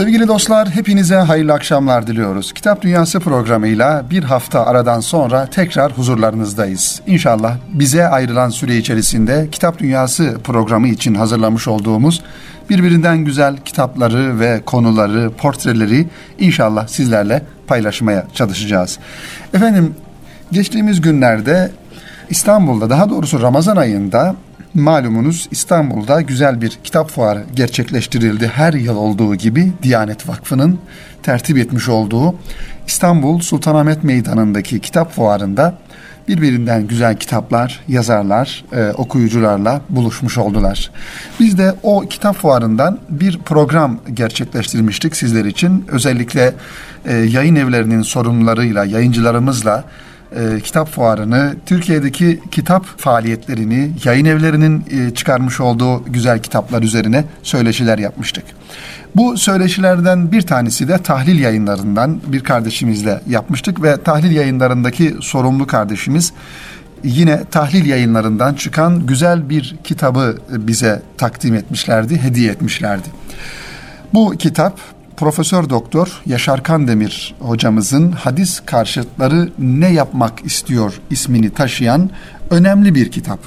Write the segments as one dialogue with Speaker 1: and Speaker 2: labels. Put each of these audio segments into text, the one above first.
Speaker 1: Sevgili dostlar, hepinize hayırlı akşamlar diliyoruz. Kitap Dünyası programıyla bir hafta aradan sonra tekrar huzurlarınızdayız. İnşallah bize ayrılan süre içerisinde Kitap Dünyası programı için hazırlamış olduğumuz birbirinden güzel kitapları ve konuları, portreleri inşallah sizlerle paylaşmaya çalışacağız. Efendim, geçtiğimiz günlerde İstanbul'da daha doğrusu Ramazan ayında malumunuz İstanbul'da güzel bir kitap fuarı gerçekleştirildi. Her yıl olduğu gibi Diyanet Vakfı'nın tertip etmiş olduğu İstanbul Sultanahmet Meydanı'ndaki kitap fuarında birbirinden güzel kitaplar, yazarlar, e, okuyucularla buluşmuş oldular. Biz de o kitap fuarından bir program gerçekleştirmiştik sizler için. Özellikle e, yayın evlerinin sorumlularıyla, yayıncılarımızla e, kitap fuarını, Türkiye'deki kitap faaliyetlerini, yayın evlerinin e, çıkarmış olduğu güzel kitaplar üzerine söyleşiler yapmıştık. Bu söyleşilerden bir tanesi de tahlil yayınlarından bir kardeşimizle yapmıştık ve tahlil yayınlarındaki sorumlu kardeşimiz yine tahlil yayınlarından çıkan güzel bir kitabı bize takdim etmişlerdi, hediye etmişlerdi. Bu kitap Profesör Doktor Yaşar Kandemir hocamızın hadis karşıtları ne yapmak istiyor ismini taşıyan önemli bir kitap.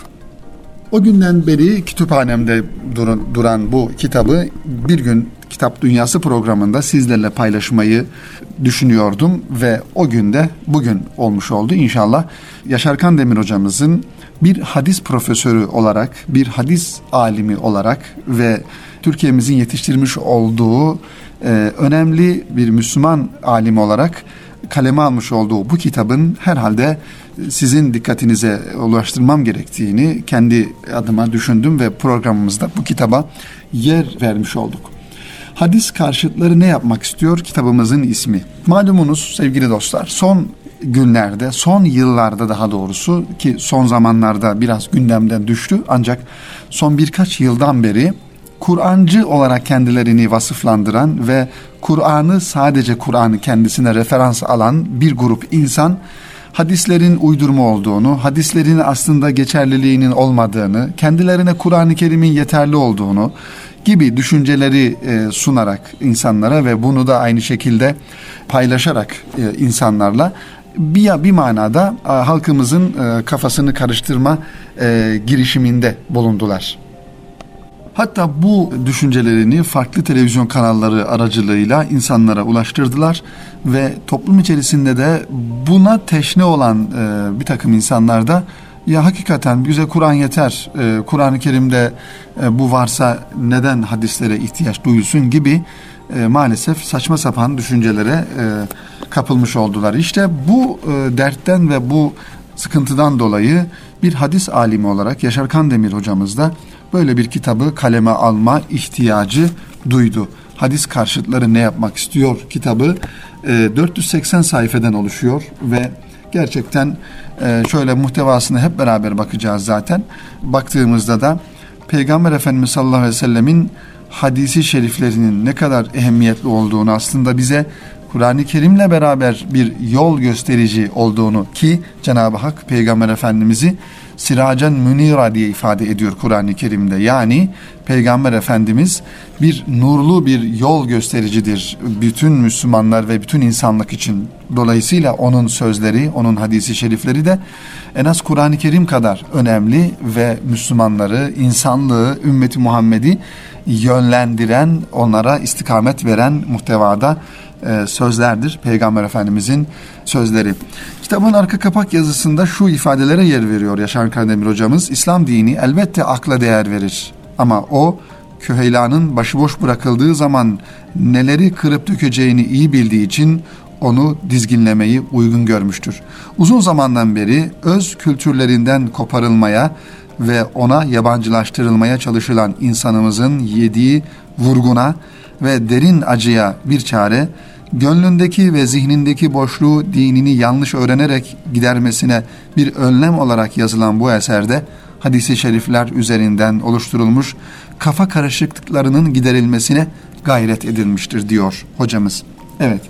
Speaker 1: O günden beri kütüphanemde duran bu kitabı bir gün Kitap Dünyası programında sizlerle paylaşmayı düşünüyordum ve o günde bugün olmuş oldu inşallah. Yaşar Kandemir hocamızın bir hadis profesörü olarak, bir hadis alimi olarak ve Türkiye'mizin yetiştirmiş olduğu önemli bir Müslüman alim olarak kaleme almış olduğu bu kitabın herhalde sizin dikkatinize ulaştırmam gerektiğini kendi adıma düşündüm ve programımızda bu kitaba yer vermiş olduk. Hadis karşıtları ne yapmak istiyor kitabımızın ismi. Malumunuz sevgili dostlar son günlerde, son yıllarda daha doğrusu ki son zamanlarda biraz gündemden düştü ancak son birkaç yıldan beri Kur'ancı olarak kendilerini vasıflandıran ve Kur'an'ı sadece Kur'an'ı kendisine referans alan bir grup insan hadislerin uydurma olduğunu, hadislerin aslında geçerliliğinin olmadığını, kendilerine Kur'an-ı Kerim'in yeterli olduğunu gibi düşünceleri e, sunarak insanlara ve bunu da aynı şekilde paylaşarak e, insanlarla bir, bir manada e, halkımızın kafasını karıştırma e, girişiminde bulundular. Hatta bu düşüncelerini farklı televizyon kanalları aracılığıyla insanlara ulaştırdılar ve toplum içerisinde de buna teşne olan e, bir takım insanlar da ya hakikaten bize Kur'an yeter, e, Kur'an-ı Kerim'de e, bu varsa neden hadislere ihtiyaç duyulsun gibi e, maalesef saçma sapan düşüncelere e, kapılmış oldular. İşte bu e, dertten ve bu sıkıntıdan dolayı bir hadis alimi olarak Yaşar Kandemir hocamız da böyle bir kitabı kaleme alma ihtiyacı duydu. Hadis karşıtları ne yapmak istiyor kitabı e, 480 sayfeden oluşuyor ve gerçekten e, şöyle muhtevasını hep beraber bakacağız zaten. Baktığımızda da Peygamber Efendimiz sallallahu aleyhi ve sellemin hadisi şeriflerinin ne kadar ehemmiyetli olduğunu aslında bize Kur'an-ı Kerim'le beraber bir yol gösterici olduğunu ki Cenab-ı Hak Peygamber Efendimiz'i siracan münira diye ifade ediyor Kur'an-ı Kerim'de. Yani Peygamber Efendimiz bir nurlu bir yol göstericidir bütün Müslümanlar ve bütün insanlık için. Dolayısıyla onun sözleri, onun hadisi şerifleri de en az Kur'an-ı Kerim kadar önemli ve Müslümanları, insanlığı, ümmeti Muhammed'i yönlendiren, onlara istikamet veren muhtevada e, sözlerdir. Peygamber Efendimizin sözleri. Kitabın arka kapak yazısında şu ifadelere yer veriyor Yaşar Kandemir hocamız. İslam dini elbette akla değer verir. Ama o Küheylan'ın başıboş bırakıldığı zaman neleri kırıp dökeceğini iyi bildiği için onu dizginlemeyi uygun görmüştür. Uzun zamandan beri öz kültürlerinden koparılmaya ve ona yabancılaştırılmaya çalışılan insanımızın yediği vurguna ve derin acıya bir çare gönlündeki ve zihnindeki boşluğu dinini yanlış öğrenerek gidermesine bir önlem olarak yazılan bu eserde hadisi şerifler üzerinden oluşturulmuş kafa karışıklıklarının giderilmesine gayret edilmiştir diyor hocamız. Evet,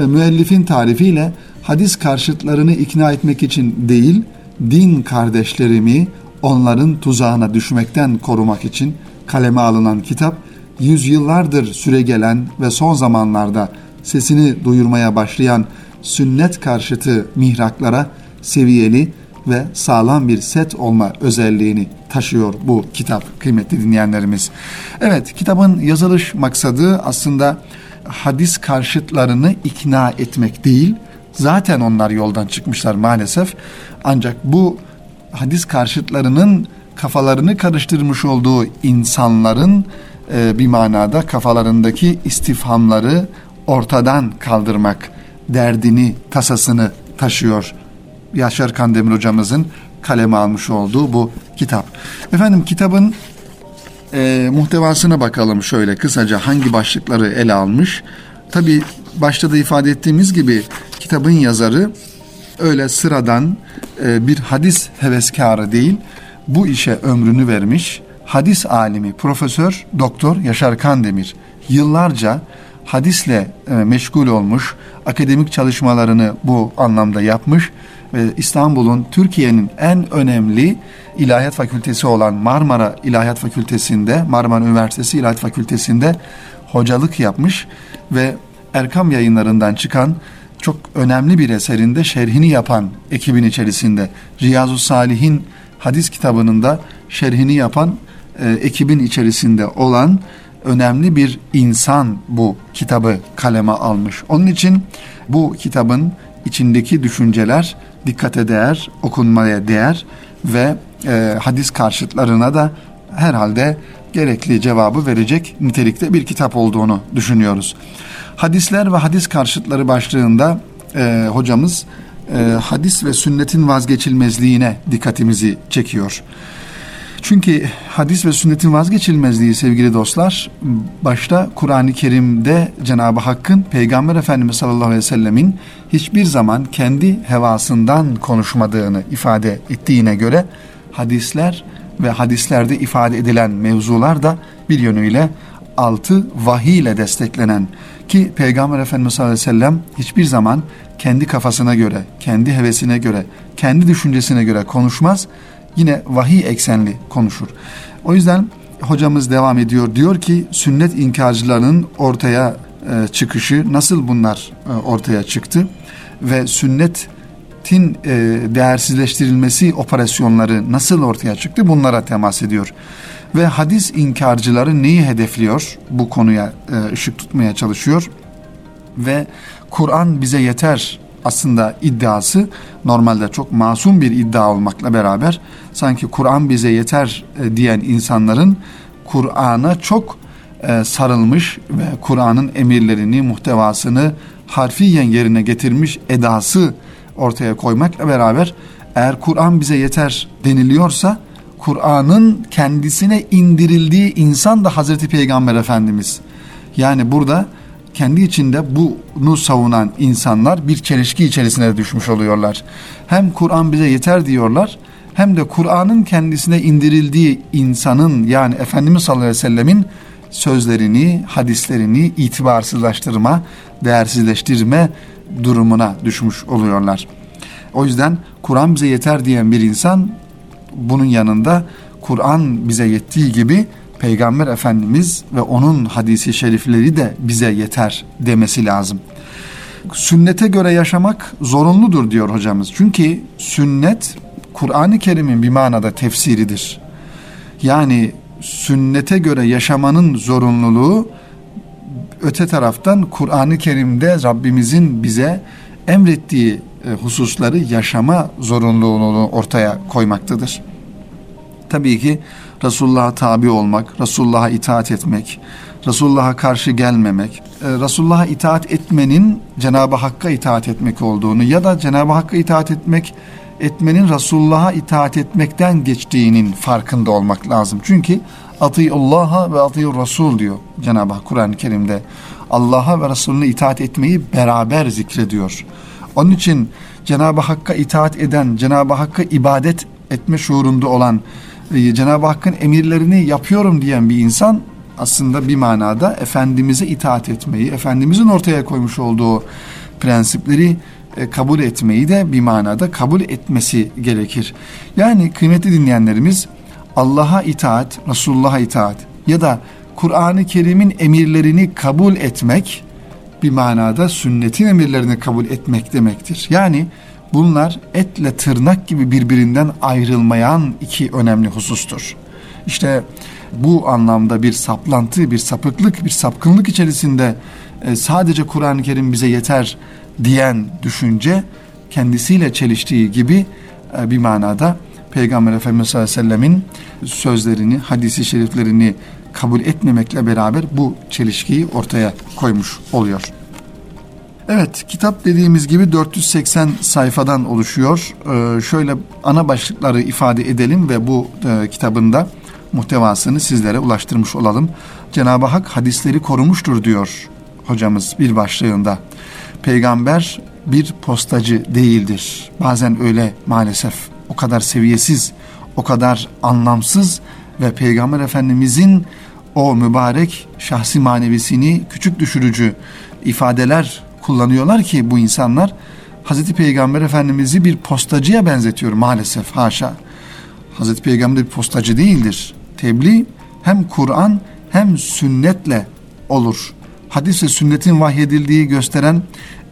Speaker 1: e, müellifin tarifiyle hadis karşıtlarını ikna etmek için değil, din kardeşlerimi onların tuzağına düşmekten korumak için kaleme alınan kitap yüzyıllardır süre gelen ve son zamanlarda sesini duyurmaya başlayan sünnet karşıtı mihraklara seviyeli ve sağlam bir set olma özelliğini taşıyor bu kitap kıymetli dinleyenlerimiz. Evet kitabın yazılış maksadı aslında hadis karşıtlarını ikna etmek değil. Zaten onlar yoldan çıkmışlar maalesef. Ancak bu hadis karşıtlarının kafalarını karıştırmış olduğu insanların e, bir manada kafalarındaki istifhamları ortadan kaldırmak derdini, tasasını taşıyor. Yaşar Kandemir hocamızın kaleme almış olduğu bu kitap. Efendim kitabın e, muhtevasına bakalım şöyle kısaca hangi başlıkları ele almış. Tabi başta da ifade ettiğimiz gibi kitabın yazarı öyle sıradan e, bir hadis heveskarı değil bu işe ömrünü vermiş hadis alimi Profesör Doktor Yaşar Kandemir yıllarca hadisle e, meşgul olmuş, akademik çalışmalarını bu anlamda yapmış ve İstanbul'un Türkiye'nin en önemli ilahiyat fakültesi olan Marmara İlahiyat Fakültesi'nde, Marmara Üniversitesi İlahiyat Fakültesi'nde hocalık yapmış ve Erkam yayınlarından çıkan çok önemli bir eserinde şerhini yapan ekibin içerisinde Riyazu Salih'in hadis kitabının da şerhini yapan e, ekibin içerisinde olan önemli bir insan bu kitabı kaleme almış. Onun için bu kitabın içindeki düşünceler dikkate değer, okunmaya değer ve e, hadis karşıtlarına da herhalde gerekli cevabı verecek nitelikte bir kitap olduğunu düşünüyoruz. Hadisler ve hadis karşıtları başlığında e, hocamız e, hadis ve sünnetin vazgeçilmezliğine dikkatimizi çekiyor. Çünkü hadis ve sünnetin vazgeçilmezliği sevgili dostlar başta Kur'an-ı Kerim'de Cenab-ı Hakk'ın Peygamber Efendimiz sallallahu aleyhi ve sellemin hiçbir zaman kendi hevasından konuşmadığını ifade ettiğine göre hadisler ve hadislerde ifade edilen mevzular da bir yönüyle altı vahiy ile desteklenen ki Peygamber Efendimiz sallallahu aleyhi ve sellem hiçbir zaman kendi kafasına göre, kendi hevesine göre, kendi düşüncesine göre konuşmaz yine vahiy eksenli konuşur. O yüzden hocamız devam ediyor. Diyor ki sünnet inkarcılarının ortaya e, çıkışı nasıl bunlar e, ortaya çıktı ve sünnetin e, değersizleştirilmesi operasyonları nasıl ortaya çıktı bunlara temas ediyor. Ve hadis inkarcıları neyi hedefliyor? Bu konuya e, ışık tutmaya çalışıyor. Ve Kur'an bize yeter aslında iddiası normalde çok masum bir iddia olmakla beraber sanki Kur'an bize yeter e, diyen insanların Kur'an'a çok e, sarılmış ve Kur'an'ın emirlerini, muhtevasını harfiyen yerine getirmiş edası ortaya koymakla beraber eğer Kur'an bize yeter deniliyorsa Kur'an'ın kendisine indirildiği insan da Hazreti Peygamber Efendimiz. Yani burada kendi içinde bunu savunan insanlar bir çelişki içerisine düşmüş oluyorlar. Hem Kur'an bize yeter diyorlar hem de Kur'an'ın kendisine indirildiği insanın yani Efendimiz sallallahu aleyhi ve sellemin sözlerini, hadislerini itibarsızlaştırma, değersizleştirme durumuna düşmüş oluyorlar. O yüzden Kur'an bize yeter diyen bir insan bunun yanında Kur'an bize yettiği gibi Peygamber Efendimiz ve onun hadisi şerifleri de bize yeter demesi lazım. Sünnete göre yaşamak zorunludur diyor hocamız. Çünkü sünnet Kur'an-ı Kerim'in bir manada tefsiridir. Yani sünnete göre yaşamanın zorunluluğu öte taraftan Kur'an-ı Kerim'de Rabbimizin bize emrettiği e, hususları yaşama zorunluluğunu ortaya koymaktadır. Tabii ki Resulullah'a tabi olmak, Resulullah'a itaat etmek, Resulullah'a karşı gelmemek, e, Resulullah'a itaat etmenin Cenab-ı Hakk'a itaat etmek olduğunu ya da Cenab-ı Hakk'a itaat etmek etmenin Resulullah'a itaat etmekten geçtiğinin farkında olmak lazım. Çünkü Allah'a ve atıyur Resul diyor Cenab-ı Hak Kur'an-ı Kerim'de. Allah'a ve Resulüne itaat etmeyi beraber zikrediyor. Onun için Cenab-ı Hakk'a itaat eden, Cenab-ı Hakk'a ibadet etme şuurunda olan e, Cenab-ı Hakk'ın emirlerini yapıyorum diyen bir insan aslında bir manada Efendimiz'e itaat etmeyi, Efendimiz'in ortaya koymuş olduğu prensipleri e, kabul etmeyi de bir manada kabul etmesi gerekir. Yani kıymetli dinleyenlerimiz Allah'a itaat, Resulullah'a itaat ya da Kur'an-ı Kerim'in emirlerini kabul etmek bir manada sünnetin emirlerini kabul etmek demektir. Yani bunlar etle tırnak gibi birbirinden ayrılmayan iki önemli husustur. İşte bu anlamda bir saplantı, bir sapıklık, bir sapkınlık içerisinde e, sadece Kur'an-ı Kerim bize yeter diyen düşünce kendisiyle çeliştiği gibi e, bir manada Peygamber Efendimiz sallallahu sözlerini, hadisi şeriflerini kabul etmemekle beraber bu çelişkiyi ortaya koymuş oluyor. Evet, kitap dediğimiz gibi 480 sayfadan oluşuyor. Ee, şöyle ana başlıkları ifade edelim ve bu e, kitabında muhtevasını sizlere ulaştırmış olalım. Cenab-ı Hak hadisleri korumuştur diyor hocamız bir başlığında. Peygamber bir postacı değildir. Bazen öyle maalesef o kadar seviyesiz, o kadar anlamsız ve Peygamber Efendimizin o mübarek şahsi manevisini küçük düşürücü ifadeler kullanıyorlar ki bu insanlar Hazreti Peygamber Efendimiz'i bir postacıya benzetiyor maalesef haşa. Hazreti Peygamber bir postacı değildir. Tebliğ hem Kur'an hem sünnetle olur. Hadis ve sünnetin vahyedildiği gösteren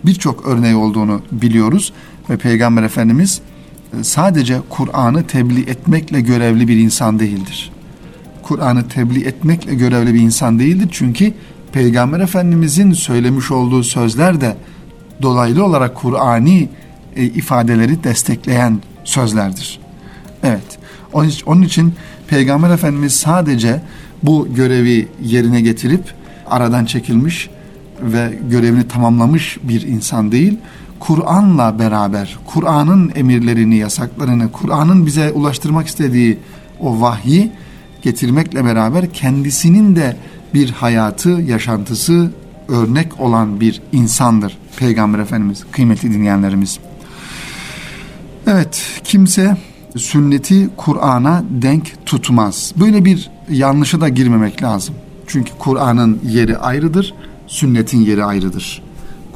Speaker 1: birçok örneği olduğunu biliyoruz ve Peygamber Efendimiz sadece Kur'an'ı tebliğ etmekle görevli bir insan değildir. Kur'an'ı tebliğ etmekle görevli bir insan değildir çünkü Peygamber Efendimizin söylemiş olduğu sözler de dolaylı olarak Kur'ani e, ifadeleri destekleyen sözlerdir. Evet. Onun için Peygamber Efendimiz sadece bu görevi yerine getirip aradan çekilmiş ve görevini tamamlamış bir insan değil. Kur'an'la beraber, Kur'an'ın emirlerini, yasaklarını, Kur'an'ın bize ulaştırmak istediği o vahyi getirmekle beraber kendisinin de bir hayatı, yaşantısı örnek olan bir insandır Peygamber Efendimiz, kıymetli dinleyenlerimiz. Evet, kimse sünneti Kur'an'a denk tutmaz. Böyle bir yanlışa da girmemek lazım. Çünkü Kur'an'ın yeri ayrıdır, sünnetin yeri ayrıdır.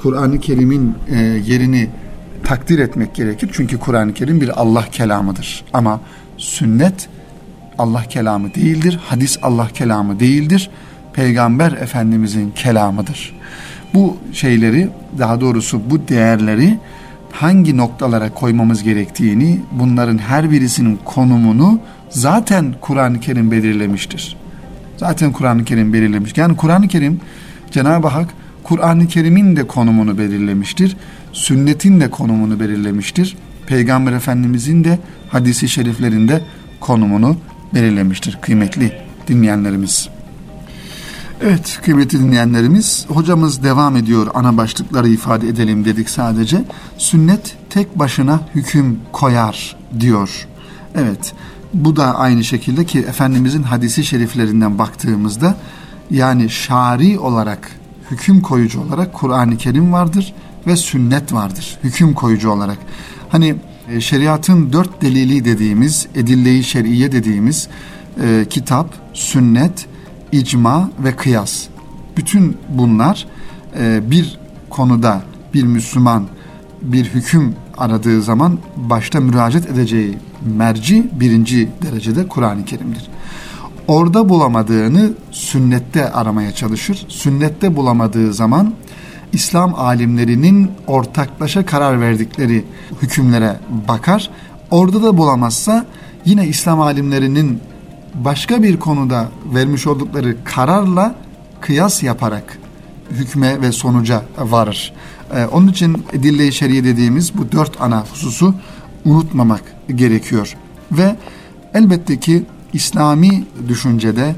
Speaker 1: Kur'an-ı Kerim'in e, yerini takdir etmek gerekir. Çünkü Kur'an-ı Kerim bir Allah kelamıdır. Ama sünnet Allah kelamı değildir. Hadis Allah kelamı değildir. Peygamber Efendimizin kelamıdır. Bu şeyleri daha doğrusu bu değerleri hangi noktalara koymamız gerektiğini, bunların her birisinin konumunu zaten Kur'an-ı Kerim belirlemiştir. Zaten Kur'an-ı Kerim belirlemiş. Yani Kur'an-ı Kerim Cenab-ı Hak Kur'an-ı Kerim'in de konumunu belirlemiştir. Sünnetin de konumunu belirlemiştir. Peygamber Efendimizin de hadisi şeriflerinde konumunu belirlemiştir kıymetli dinleyenlerimiz. Evet kıymetli dinleyenlerimiz hocamız devam ediyor ana başlıkları ifade edelim dedik sadece. Sünnet tek başına hüküm koyar diyor. Evet bu da aynı şekilde ki Efendimizin hadisi şeriflerinden baktığımızda yani şari olarak hüküm koyucu olarak Kur'an-ı Kerim vardır ve sünnet vardır hüküm koyucu olarak. Hani e, şeriatın dört delili dediğimiz, edille-i şer'iye dediğimiz e, kitap, sünnet, icma ve kıyas. Bütün bunlar e, bir konuda bir Müslüman bir hüküm aradığı zaman başta müracaat edeceği merci birinci derecede Kur'an-ı Kerim'dir. Orada bulamadığını sünnette aramaya çalışır. Sünnette bulamadığı zaman İslam alimlerinin ortaklaşa karar verdikleri hükümlere bakar. Orada da bulamazsa yine İslam alimlerinin başka bir konuda vermiş oldukları kararla kıyas yaparak hükme ve sonuca varır. Ee, onun için dille-i şeriye dediğimiz bu dört ana hususu unutmamak gerekiyor. Ve elbette ki İslami düşüncede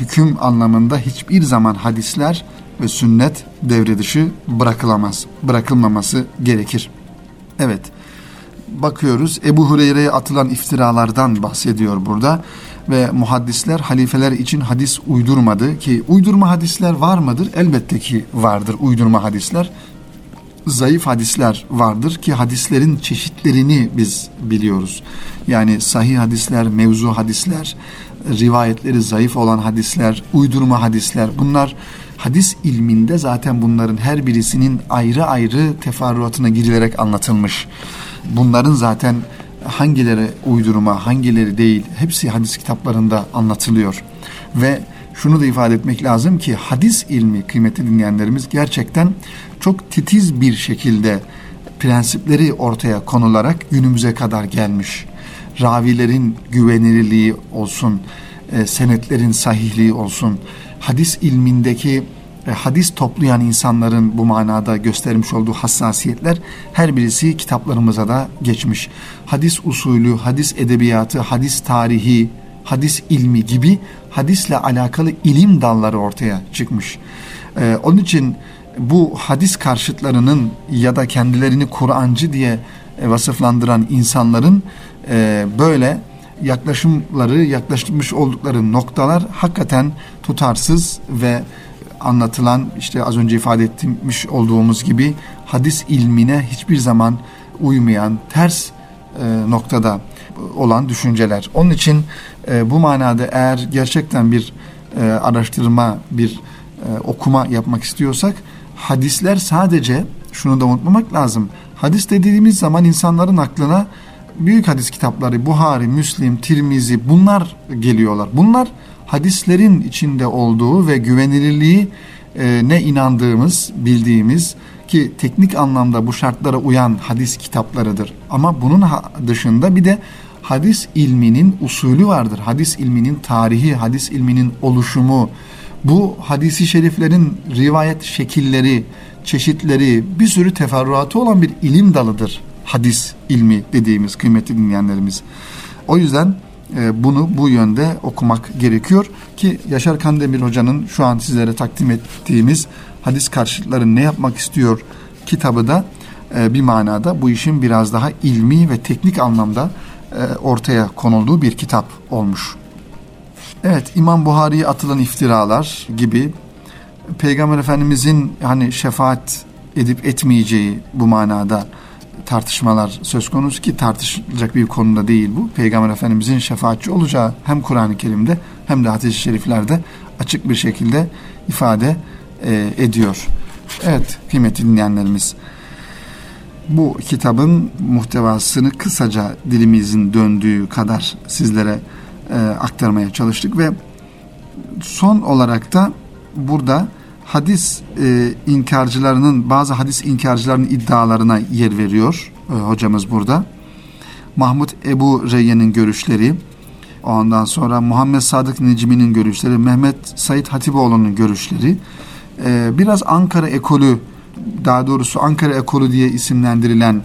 Speaker 1: hüküm anlamında hiçbir zaman hadisler ve sünnet devre dışı bırakılamaz, bırakılmaması gerekir. Evet, bakıyoruz Ebu Hureyre'ye atılan iftiralardan bahsediyor burada ve muhaddisler halifeler için hadis uydurmadı ki uydurma hadisler var mıdır? Elbette ki vardır uydurma hadisler. Zayıf hadisler vardır ki hadislerin çeşitlerini biz biliyoruz. Yani sahih hadisler, mevzu hadisler, rivayetleri zayıf olan hadisler, uydurma hadisler bunlar hadis ilminde zaten bunların her birisinin ayrı ayrı teferruatına girilerek anlatılmış. Bunların zaten hangileri uydurma, hangileri değil hepsi hadis kitaplarında anlatılıyor. Ve şunu da ifade etmek lazım ki hadis ilmi kıymetli dinleyenlerimiz gerçekten çok titiz bir şekilde prensipleri ortaya konularak günümüze kadar gelmiş. Ravilerin güvenilirliği olsun, e, senetlerin sahihliği olsun, hadis ilmindeki e, hadis toplayan insanların bu manada göstermiş olduğu hassasiyetler her birisi kitaplarımıza da geçmiş. Hadis usulü, hadis edebiyatı, hadis tarihi, hadis ilmi gibi hadisle alakalı ilim dalları ortaya çıkmış. Ee, onun için bu hadis karşıtlarının ya da kendilerini Kur'ancı diye e, vasıflandıran insanların e, böyle yaklaşımları, yaklaşmış oldukları noktalar hakikaten tutarsız ve anlatılan işte az önce ifade etmiş olduğumuz gibi hadis ilmine hiçbir zaman uymayan ters e, noktada olan düşünceler. Onun için bu manada eğer gerçekten bir araştırma, bir okuma yapmak istiyorsak hadisler sadece şunu da unutmamak lazım. Hadis dediğimiz zaman insanların aklına büyük hadis kitapları Buhari, Müslim, Tirmizi bunlar geliyorlar. Bunlar hadislerin içinde olduğu ve güvenilirliği e, ne inandığımız, bildiğimiz ki teknik anlamda bu şartlara uyan hadis kitaplarıdır. Ama bunun dışında bir de hadis ilminin usulü vardır. Hadis ilminin tarihi, hadis ilminin oluşumu, bu hadisi şeriflerin rivayet şekilleri, çeşitleri, bir sürü teferruatı olan bir ilim dalıdır. Hadis ilmi dediğimiz kıymetli dinleyenlerimiz. O yüzden e, bunu bu yönde okumak gerekiyor ki Yaşar Kandemir Hoca'nın şu an sizlere takdim ettiğimiz hadis karşıtları ne yapmak istiyor kitabı da e, bir manada bu işin biraz daha ilmi ve teknik anlamda e, ortaya konulduğu bir kitap olmuş. Evet İmam Buhari'ye atılan iftiralar gibi Peygamber Efendimizin hani şefaat edip etmeyeceği bu manada tartışmalar söz konusu ki tartışılacak bir konuda değil bu. Peygamber Efendimizin şefaatçi olacağı hem Kur'an-ı Kerim'de hem de hadis-i şeriflerde açık bir şekilde ifade e, ediyor. Evet kıymetli dinleyenlerimiz bu kitabın muhtevasını kısaca dilimizin döndüğü kadar sizlere e, aktarmaya çalıştık ve son olarak da burada hadis e, inkarcılarının bazı hadis inkarcılarının iddialarına yer veriyor e, hocamız burada. Mahmut Ebu Reyyen'in görüşleri, ondan sonra Muhammed Sadık Necmi'nin görüşleri, Mehmet Said Hatipoğlu'nun görüşleri, e, biraz Ankara ekolü, daha doğrusu Ankara ekolü diye isimlendirilen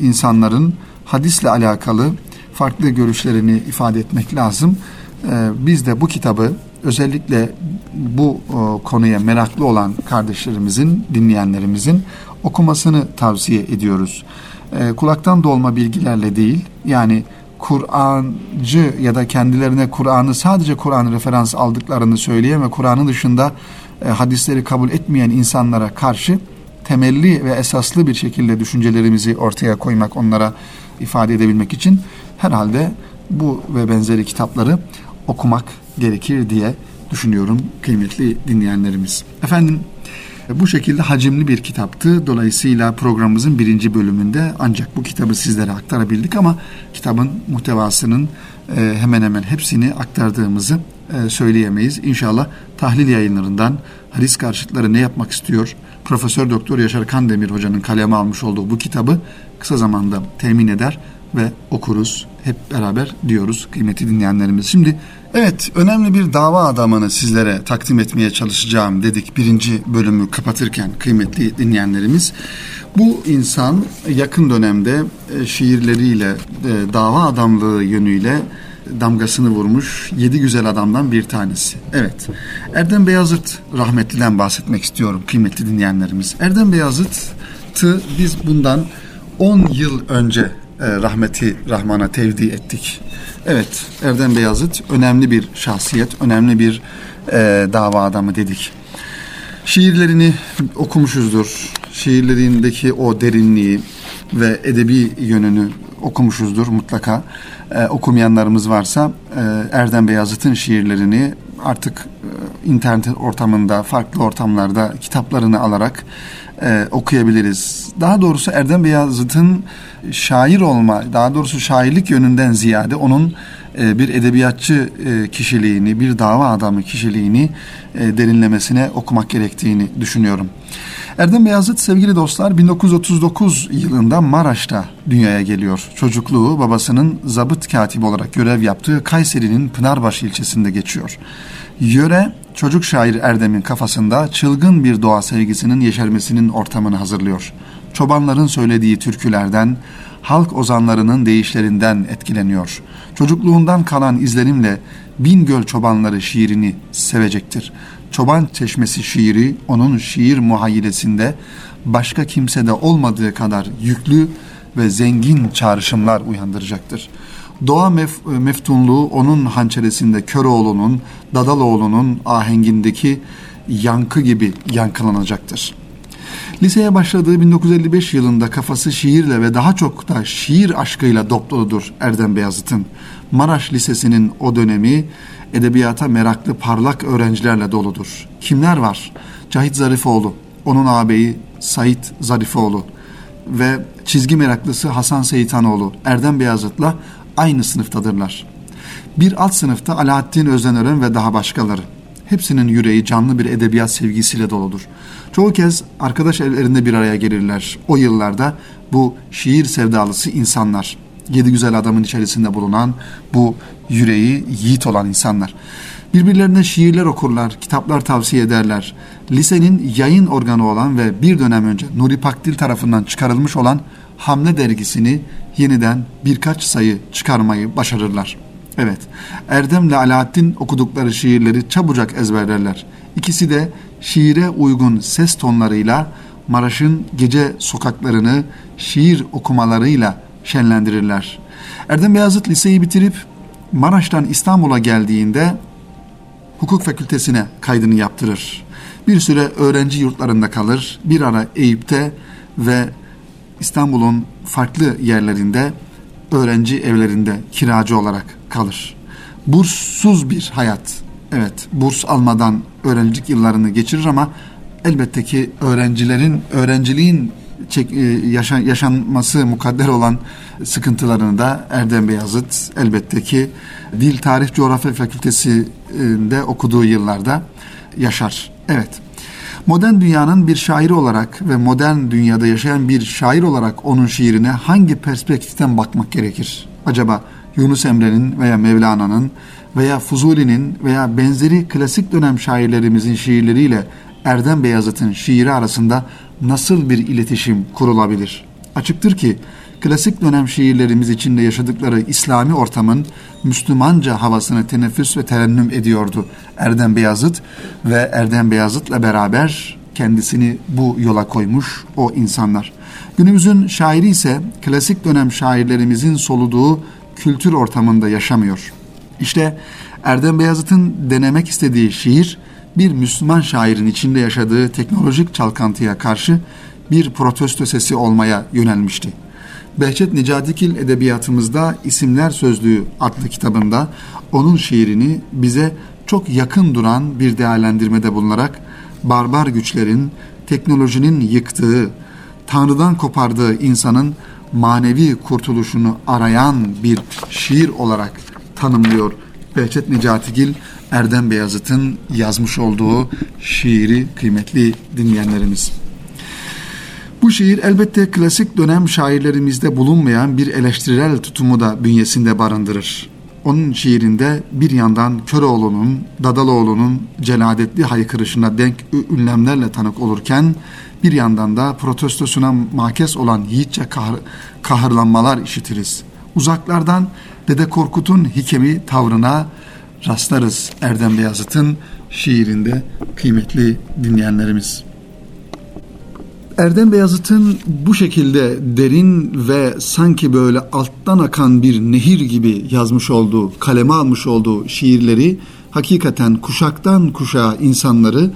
Speaker 1: insanların hadisle alakalı farklı görüşlerini ifade etmek lazım. E, biz de bu kitabı özellikle bu e, konuya meraklı olan kardeşlerimizin, dinleyenlerimizin okumasını tavsiye ediyoruz. E, kulaktan dolma bilgilerle değil, yani Kur'ancı ya da kendilerine Kur'an'ı sadece Kur'an referans aldıklarını söyleyen ve Kur'an'ın dışında e, hadisleri kabul etmeyen insanlara karşı temelli ve esaslı bir şekilde düşüncelerimizi ortaya koymak, onlara ifade edebilmek için herhalde bu ve benzeri kitapları okumak gerekir diye düşünüyorum kıymetli dinleyenlerimiz. Efendim bu şekilde hacimli bir kitaptı. Dolayısıyla programımızın birinci bölümünde ancak bu kitabı sizlere aktarabildik ama kitabın muhtevasının e, hemen hemen hepsini aktardığımızı e, söyleyemeyiz. İnşallah tahlil yayınlarından hadis karşıtları ne yapmak istiyor? Profesör Doktor Yaşar Kandemir hocanın kaleme almış olduğu bu kitabı kısa zamanda temin eder ve okuruz hep beraber diyoruz kıymetli dinleyenlerimiz. Şimdi evet önemli bir dava adamını sizlere takdim etmeye çalışacağım dedik birinci bölümü kapatırken kıymetli dinleyenlerimiz. Bu insan yakın dönemde e, şiirleriyle e, dava adamlığı yönüyle damgasını vurmuş yedi güzel adamdan bir tanesi. Evet. Erdem Beyazıt rahmetliden bahsetmek istiyorum kıymetli dinleyenlerimiz. Erdem Beyazıt'ı biz bundan 10 yıl önce rahmeti Rahman'a tevdi ettik. Evet, Erdem Beyazıt önemli bir şahsiyet, önemli bir e, dava adamı dedik. Şiirlerini okumuşuzdur. Şiirlerindeki o derinliği ve edebi yönünü okumuşuzdur mutlaka. E, okumayanlarımız varsa e, Erdem Beyazıt'ın şiirlerini artık e, internet ortamında, farklı ortamlarda kitaplarını alarak e, okuyabiliriz. Daha doğrusu Erdem Beyazıt'ın şair olma, daha doğrusu şairlik yönünden ziyade onun e, bir edebiyatçı e, kişiliğini, bir dava adamı kişiliğini e, derinlemesine okumak gerektiğini düşünüyorum. Erdem Beyazıt sevgili dostlar 1939 yılında Maraş'ta dünyaya geliyor. Çocukluğu babasının zabıt katibi olarak görev yaptığı Kayseri'nin Pınarbaşı ilçesinde geçiyor. Yöre çocuk şair Erdem'in kafasında çılgın bir doğa sevgisinin yeşermesinin ortamını hazırlıyor. Çobanların söylediği türkülerden, halk ozanlarının deyişlerinden etkileniyor. Çocukluğundan kalan izlenimle Bingöl Çobanları şiirini sevecektir. Çoban Çeşmesi şiiri onun şiir muhayyilesinde başka kimsede olmadığı kadar yüklü ve zengin çağrışımlar uyandıracaktır. Doğa mef meftunluğu onun hançeresinde Köroğlu'nun, Dadaloğlu'nun ahengindeki yankı gibi yankılanacaktır. Liseye başladığı 1955 yılında kafası şiirle ve daha çok da şiir aşkıyla dopludur Erdem Beyazıt'ın. Maraş Lisesi'nin o dönemi edebiyata meraklı parlak öğrencilerle doludur. Kimler var? Cahit Zarifoğlu, onun ağabeyi Sait Zarifoğlu ve çizgi meraklısı Hasan Seyitanoğlu Erdem Beyazıt'la aynı sınıftadırlar. Bir alt sınıfta Alaaddin Özdenören ve daha başkaları. Hepsinin yüreği canlı bir edebiyat sevgisiyle doludur. Çoğu kez arkadaş evlerinde bir araya gelirler. O yıllarda bu şiir sevdalısı insanlar, yedi güzel adamın içerisinde bulunan bu yüreği yiğit olan insanlar. Birbirlerine şiirler okurlar, kitaplar tavsiye ederler. Lisenin yayın organı olan ve bir dönem önce Nuri Pakdil tarafından çıkarılmış olan Hamle dergisini yeniden birkaç sayı çıkarmayı başarırlar. Evet, Erdem'le Alaaddin okudukları şiirleri çabucak ezberlerler. İkisi de şiire uygun ses tonlarıyla Maraş'ın gece sokaklarını şiir okumalarıyla şenlendirirler. Erdem Beyazıt liseyi bitirip Maraş'tan İstanbul'a geldiğinde hukuk fakültesine kaydını yaptırır. Bir süre öğrenci yurtlarında kalır. Bir ara Eyüp'te ve İstanbul'un farklı yerlerinde öğrenci evlerinde kiracı olarak kalır. Burssuz bir hayat. Evet, burs almadan öğrencilik yıllarını geçirir ama elbette ki öğrencilerin öğrenciliğin çek, e, yaşan, yaşanması mukadder olan sıkıntılarını da Erdem Beyazıt elbette ki Dil Tarih Coğrafya Fakültesi'nde okuduğu yıllarda yaşar. Evet. Modern dünyanın bir şairi olarak ve modern dünyada yaşayan bir şair olarak onun şiirine hangi perspektiften bakmak gerekir? Acaba Yunus Emre'nin veya Mevlana'nın veya Fuzuli'nin veya benzeri klasik dönem şairlerimizin şiirleriyle Erdem Beyazıt'ın şiiri arasında nasıl bir iletişim kurulabilir? Açıktır ki klasik dönem şiirlerimiz içinde yaşadıkları İslami ortamın Müslümanca havasını teneffüs ve terennüm ediyordu Erdem Beyazıt ve Erdem Beyazıt'la beraber kendisini bu yola koymuş o insanlar. Günümüzün şairi ise klasik dönem şairlerimizin soluduğu kültür ortamında yaşamıyor. İşte Erdem Beyazıt'ın denemek istediği şiir bir Müslüman şairin içinde yaşadığı teknolojik çalkantıya karşı bir protesto sesi olmaya yönelmişti. Behçet Necatikil edebiyatımızda İsimler Sözlüğü adlı kitabında onun şiirini bize çok yakın duran bir değerlendirmede bulunarak barbar güçlerin, teknolojinin yıktığı, Tanrı'dan kopardığı insanın manevi kurtuluşunu arayan bir şiir olarak tanımlıyor Behçet Necatigil Erdem Beyazıt'ın yazmış olduğu şiiri kıymetli dinleyenlerimiz. Bu şiir elbette klasik dönem şairlerimizde bulunmayan bir eleştirel tutumu da bünyesinde barındırır. Onun şiirinde bir yandan Köroğlu'nun, Dadaloğlu'nun celadetli haykırışına denk ünlemlerle tanık olurken bir yandan da protestosuna makes olan yiğitçe kahr kahırlanmalar işitiriz. Uzaklardan Dede Korkut'un hikemi tavrına rastlarız Erdem Beyazıt'ın şiirinde kıymetli dinleyenlerimiz. Erdem Beyazıt'ın bu şekilde derin ve sanki böyle alttan akan bir nehir gibi yazmış olduğu, kaleme almış olduğu şiirleri hakikaten kuşaktan kuşağa insanları,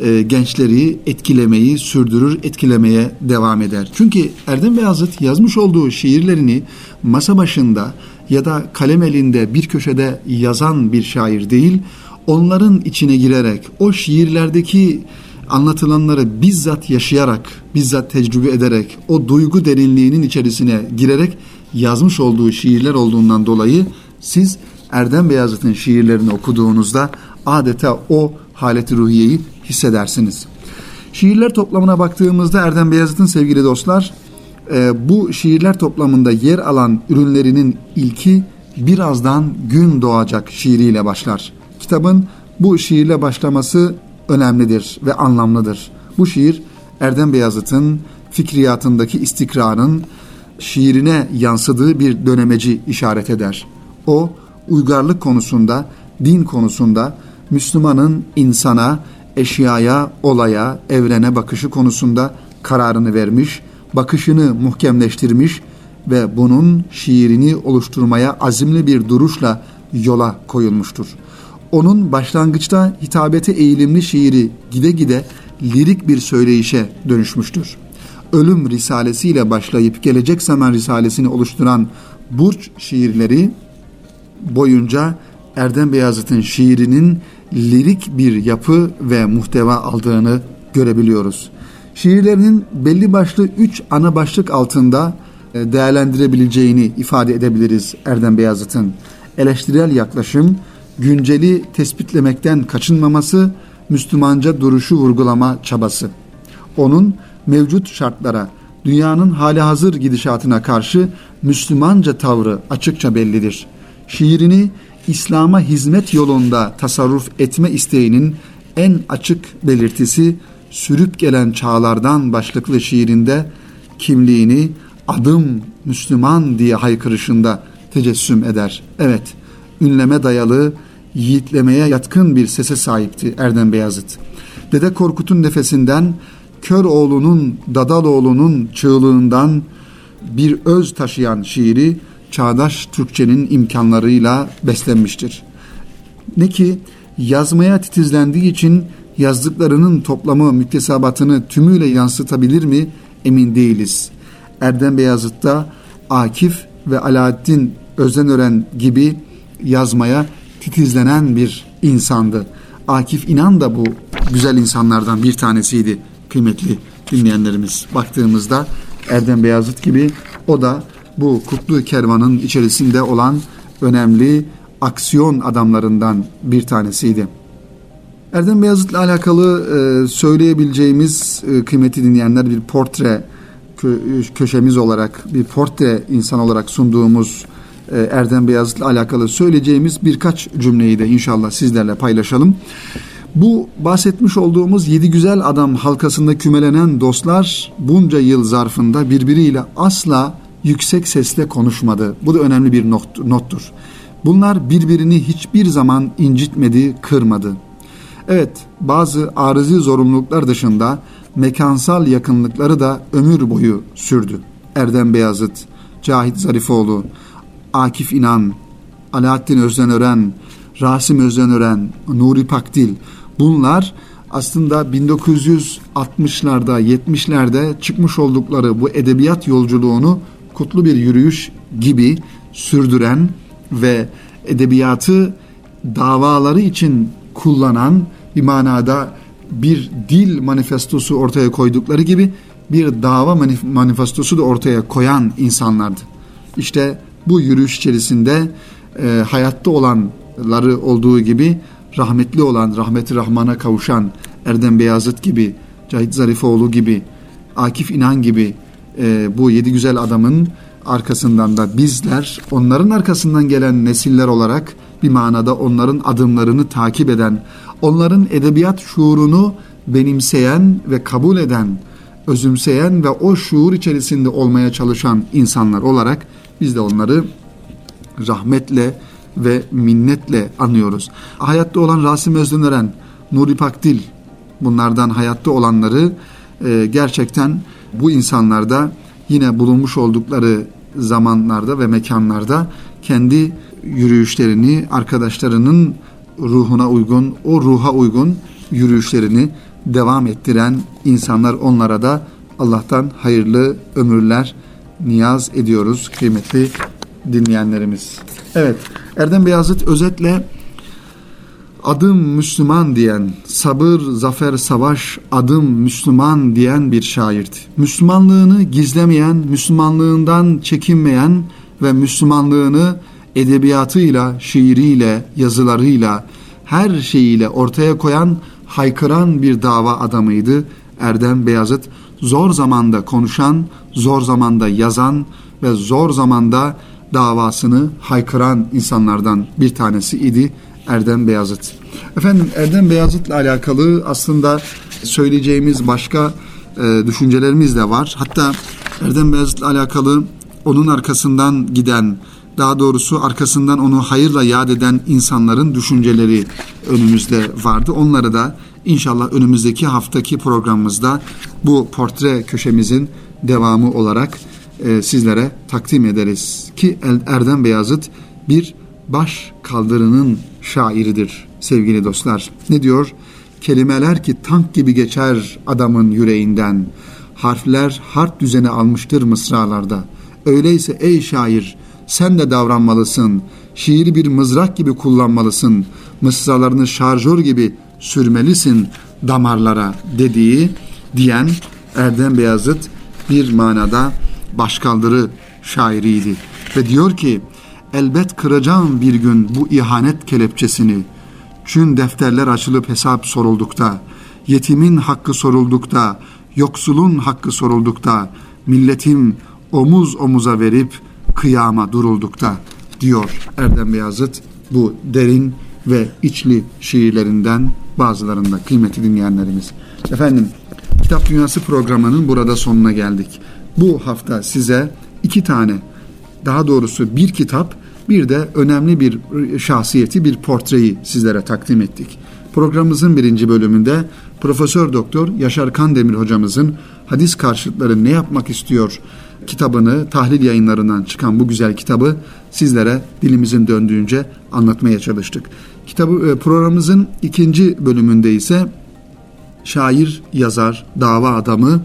Speaker 1: e, gençleri etkilemeyi sürdürür, etkilemeye devam eder. Çünkü Erdem Beyazıt yazmış olduğu şiirlerini masa başında ya da kalem elinde bir köşede yazan bir şair değil, onların içine girerek o şiirlerdeki anlatılanları bizzat yaşayarak, bizzat tecrübe ederek, o duygu derinliğinin içerisine girerek yazmış olduğu şiirler olduğundan dolayı siz Erdem Beyazıt'ın şiirlerini okuduğunuzda adeta o haleti ruhiyeyi hissedersiniz. Şiirler toplamına baktığımızda Erdem Beyazıt'ın sevgili dostlar e, bu şiirler toplamında yer alan ürünlerinin ilki birazdan gün doğacak şiiriyle başlar. Kitabın bu şiirle başlaması önemlidir ve anlamlıdır. Bu şiir Erdem Beyazıt'ın fikriyatındaki istikrarın şiirine yansıdığı bir dönemeci işaret eder. O uygarlık konusunda, din konusunda Müslümanın insana, eşyaya, olaya, evrene bakışı konusunda kararını vermiş, bakışını muhkemleştirmiş ve bunun şiirini oluşturmaya azimli bir duruşla yola koyulmuştur. Onun başlangıçta hitabete eğilimli şiiri gide gide lirik bir söyleyişe dönüşmüştür. Ölüm Risalesiyle başlayıp Gelecek Zaman Risalesini oluşturan Burç şiirleri boyunca Erdem Beyazıt'ın şiirinin lirik bir yapı ve muhteva aldığını görebiliyoruz. Şiirlerinin belli başlı üç ana başlık altında e, değerlendirebileceğini ifade edebiliriz Erdem Beyazıt'ın. Eleştirel yaklaşım, günceli tespitlemekten kaçınmaması, Müslümanca duruşu vurgulama çabası. Onun mevcut şartlara, dünyanın hali hazır gidişatına karşı Müslümanca tavrı açıkça bellidir. Şiirini İslam'a hizmet yolunda tasarruf etme isteğinin en açık belirtisi sürüp gelen çağlardan başlıklı şiirinde kimliğini adım Müslüman diye haykırışında tecessüm eder. Evet, ünleme dayalı, yiğitlemeye yatkın bir sese sahipti Erdem Beyazıt. Dede Korkut'un nefesinden, kör oğlunun, Dadaloğlu'nun çığlığından bir öz taşıyan şiiri çağdaş Türkçenin imkanlarıyla beslenmiştir. Ne ki yazmaya titizlendiği için yazdıklarının toplamı müktesabatını tümüyle yansıtabilir mi emin değiliz. Erdem Beyazıt'ta Akif ve Alaaddin Özenören gibi yazmaya titizlenen bir insandı. Akif İnan da bu güzel insanlardan bir tanesiydi kıymetli dinleyenlerimiz. Baktığımızda Erdem Beyazıt gibi o da bu kutlu kervanın içerisinde olan önemli aksiyon adamlarından bir tanesiydi. Erdem Beyazıt'la alakalı e, söyleyebileceğimiz e, kıymeti dinleyenler bir portre kö, köşemiz olarak bir portre insan olarak sunduğumuz e, Erdem Beyazıt'la alakalı söyleyeceğimiz birkaç cümleyi de inşallah sizlerle paylaşalım. Bu bahsetmiş olduğumuz yedi güzel adam halkasında kümelenen dostlar bunca yıl zarfında birbiriyle asla yüksek sesle konuşmadı. Bu da önemli bir not, nottur. Bunlar birbirini hiçbir zaman incitmedi, kırmadı. Evet, bazı arızi zorunluluklar dışında mekansal yakınlıkları da ömür boyu sürdü. Erdem Beyazıt, Cahit Zarifoğlu, Akif İnan, Alaaddin Özdenören, Rasim Özdenören, Nuri Pakdil bunlar aslında 1960'larda 70'lerde çıkmış oldukları bu edebiyat yolculuğunu kutlu bir yürüyüş gibi sürdüren ve edebiyatı davaları için kullanan bir manada bir dil manifestosu ortaya koydukları gibi bir dava manifestosu da ortaya koyan insanlardı. İşte bu yürüyüş içerisinde e, hayatta olanları olduğu gibi rahmetli olan, rahmeti rahmana kavuşan Erdem Beyazıt gibi, Cahit Zarifoğlu gibi, Akif İnan gibi e, bu yedi güzel adamın arkasından da bizler, onların arkasından gelen nesiller olarak bir manada onların adımlarını takip eden, onların edebiyat şuurunu benimseyen ve kabul eden, özümseyen ve o şuur içerisinde olmaya çalışan insanlar olarak biz de onları rahmetle ve minnetle anıyoruz. Hayatta olan Rasim Özdönören, Nuri Pakdil bunlardan hayatta olanları e, gerçekten bu insanlarda yine bulunmuş oldukları zamanlarda ve mekanlarda kendi yürüyüşlerini arkadaşlarının ruhuna uygun, o ruha uygun yürüyüşlerini devam ettiren insanlar onlara da Allah'tan hayırlı ömürler niyaz ediyoruz kıymetli dinleyenlerimiz. Evet Erdem Beyazıt özetle adım Müslüman diyen, sabır, zafer, savaş, adım Müslüman diyen bir şairdi. Müslümanlığını gizlemeyen, Müslümanlığından çekinmeyen ve Müslümanlığını edebiyatıyla, şiiriyle, yazılarıyla, her şeyiyle ortaya koyan, haykıran bir dava adamıydı Erdem Beyazıt. Zor zamanda konuşan, zor zamanda yazan ve zor zamanda davasını haykıran insanlardan bir tanesi idi Erdem Beyazıt. Efendim Erdem Beyazıt'la alakalı aslında söyleyeceğimiz başka e, düşüncelerimiz de var. Hatta Erdem Beyazıt'la alakalı onun arkasından giden daha doğrusu arkasından onu hayırla yad eden insanların düşünceleri önümüzde vardı. Onları da inşallah önümüzdeki haftaki programımızda bu portre köşemizin devamı olarak e, sizlere takdim ederiz. Ki Erdem Beyazıt bir baş kaldırının şairidir sevgili dostlar. Ne diyor? Kelimeler ki tank gibi geçer adamın yüreğinden. Harfler harf düzeni almıştır mısralarda. Öyleyse ey şair sen de davranmalısın. Şiiri bir mızrak gibi kullanmalısın. Mısralarını şarjör gibi sürmelisin damarlara dediği diyen Erdem Beyazıt bir manada başkaldırı şairiydi. Ve diyor ki elbet kıracağım bir gün bu ihanet kelepçesini. Çün defterler açılıp hesap soruldukta, yetimin hakkı soruldukta, yoksulun hakkı soruldukta, milletim omuz omuza verip kıyama duruldukta diyor Erdem Beyazıt bu derin ve içli şiirlerinden bazılarında kıymetli dinleyenlerimiz. Efendim Kitap Dünyası programının burada sonuna geldik. Bu hafta size iki tane daha doğrusu bir kitap bir de önemli bir şahsiyeti bir portreyi sizlere takdim ettik. Programımızın birinci bölümünde Profesör Doktor Yaşar Kandemir hocamızın hadis karşıtları ne yapmak istiyor kitabını tahlil yayınlarından çıkan bu güzel kitabı sizlere dilimizin döndüğünce anlatmaya çalıştık. Kitabı e, programımızın ikinci bölümünde ise şair, yazar, dava adamı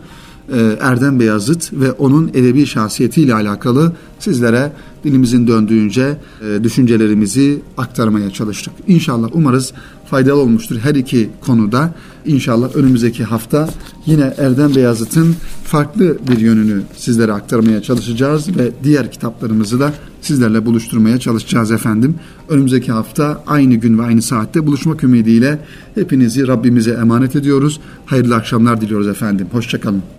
Speaker 1: Erdem Beyazıt ve onun edebi şahsiyetiyle alakalı sizlere dilimizin döndüğünce e, düşüncelerimizi aktarmaya çalıştık. İnşallah umarız faydalı olmuştur her iki konuda. İnşallah önümüzdeki hafta yine Erdem Beyazıt'ın farklı bir yönünü sizlere aktarmaya çalışacağız ve diğer kitaplarımızı da sizlerle buluşturmaya çalışacağız efendim. Önümüzdeki hafta aynı gün ve aynı saatte buluşmak ümidiyle hepinizi Rabbimize emanet ediyoruz. Hayırlı akşamlar diliyoruz efendim. Hoşçakalın.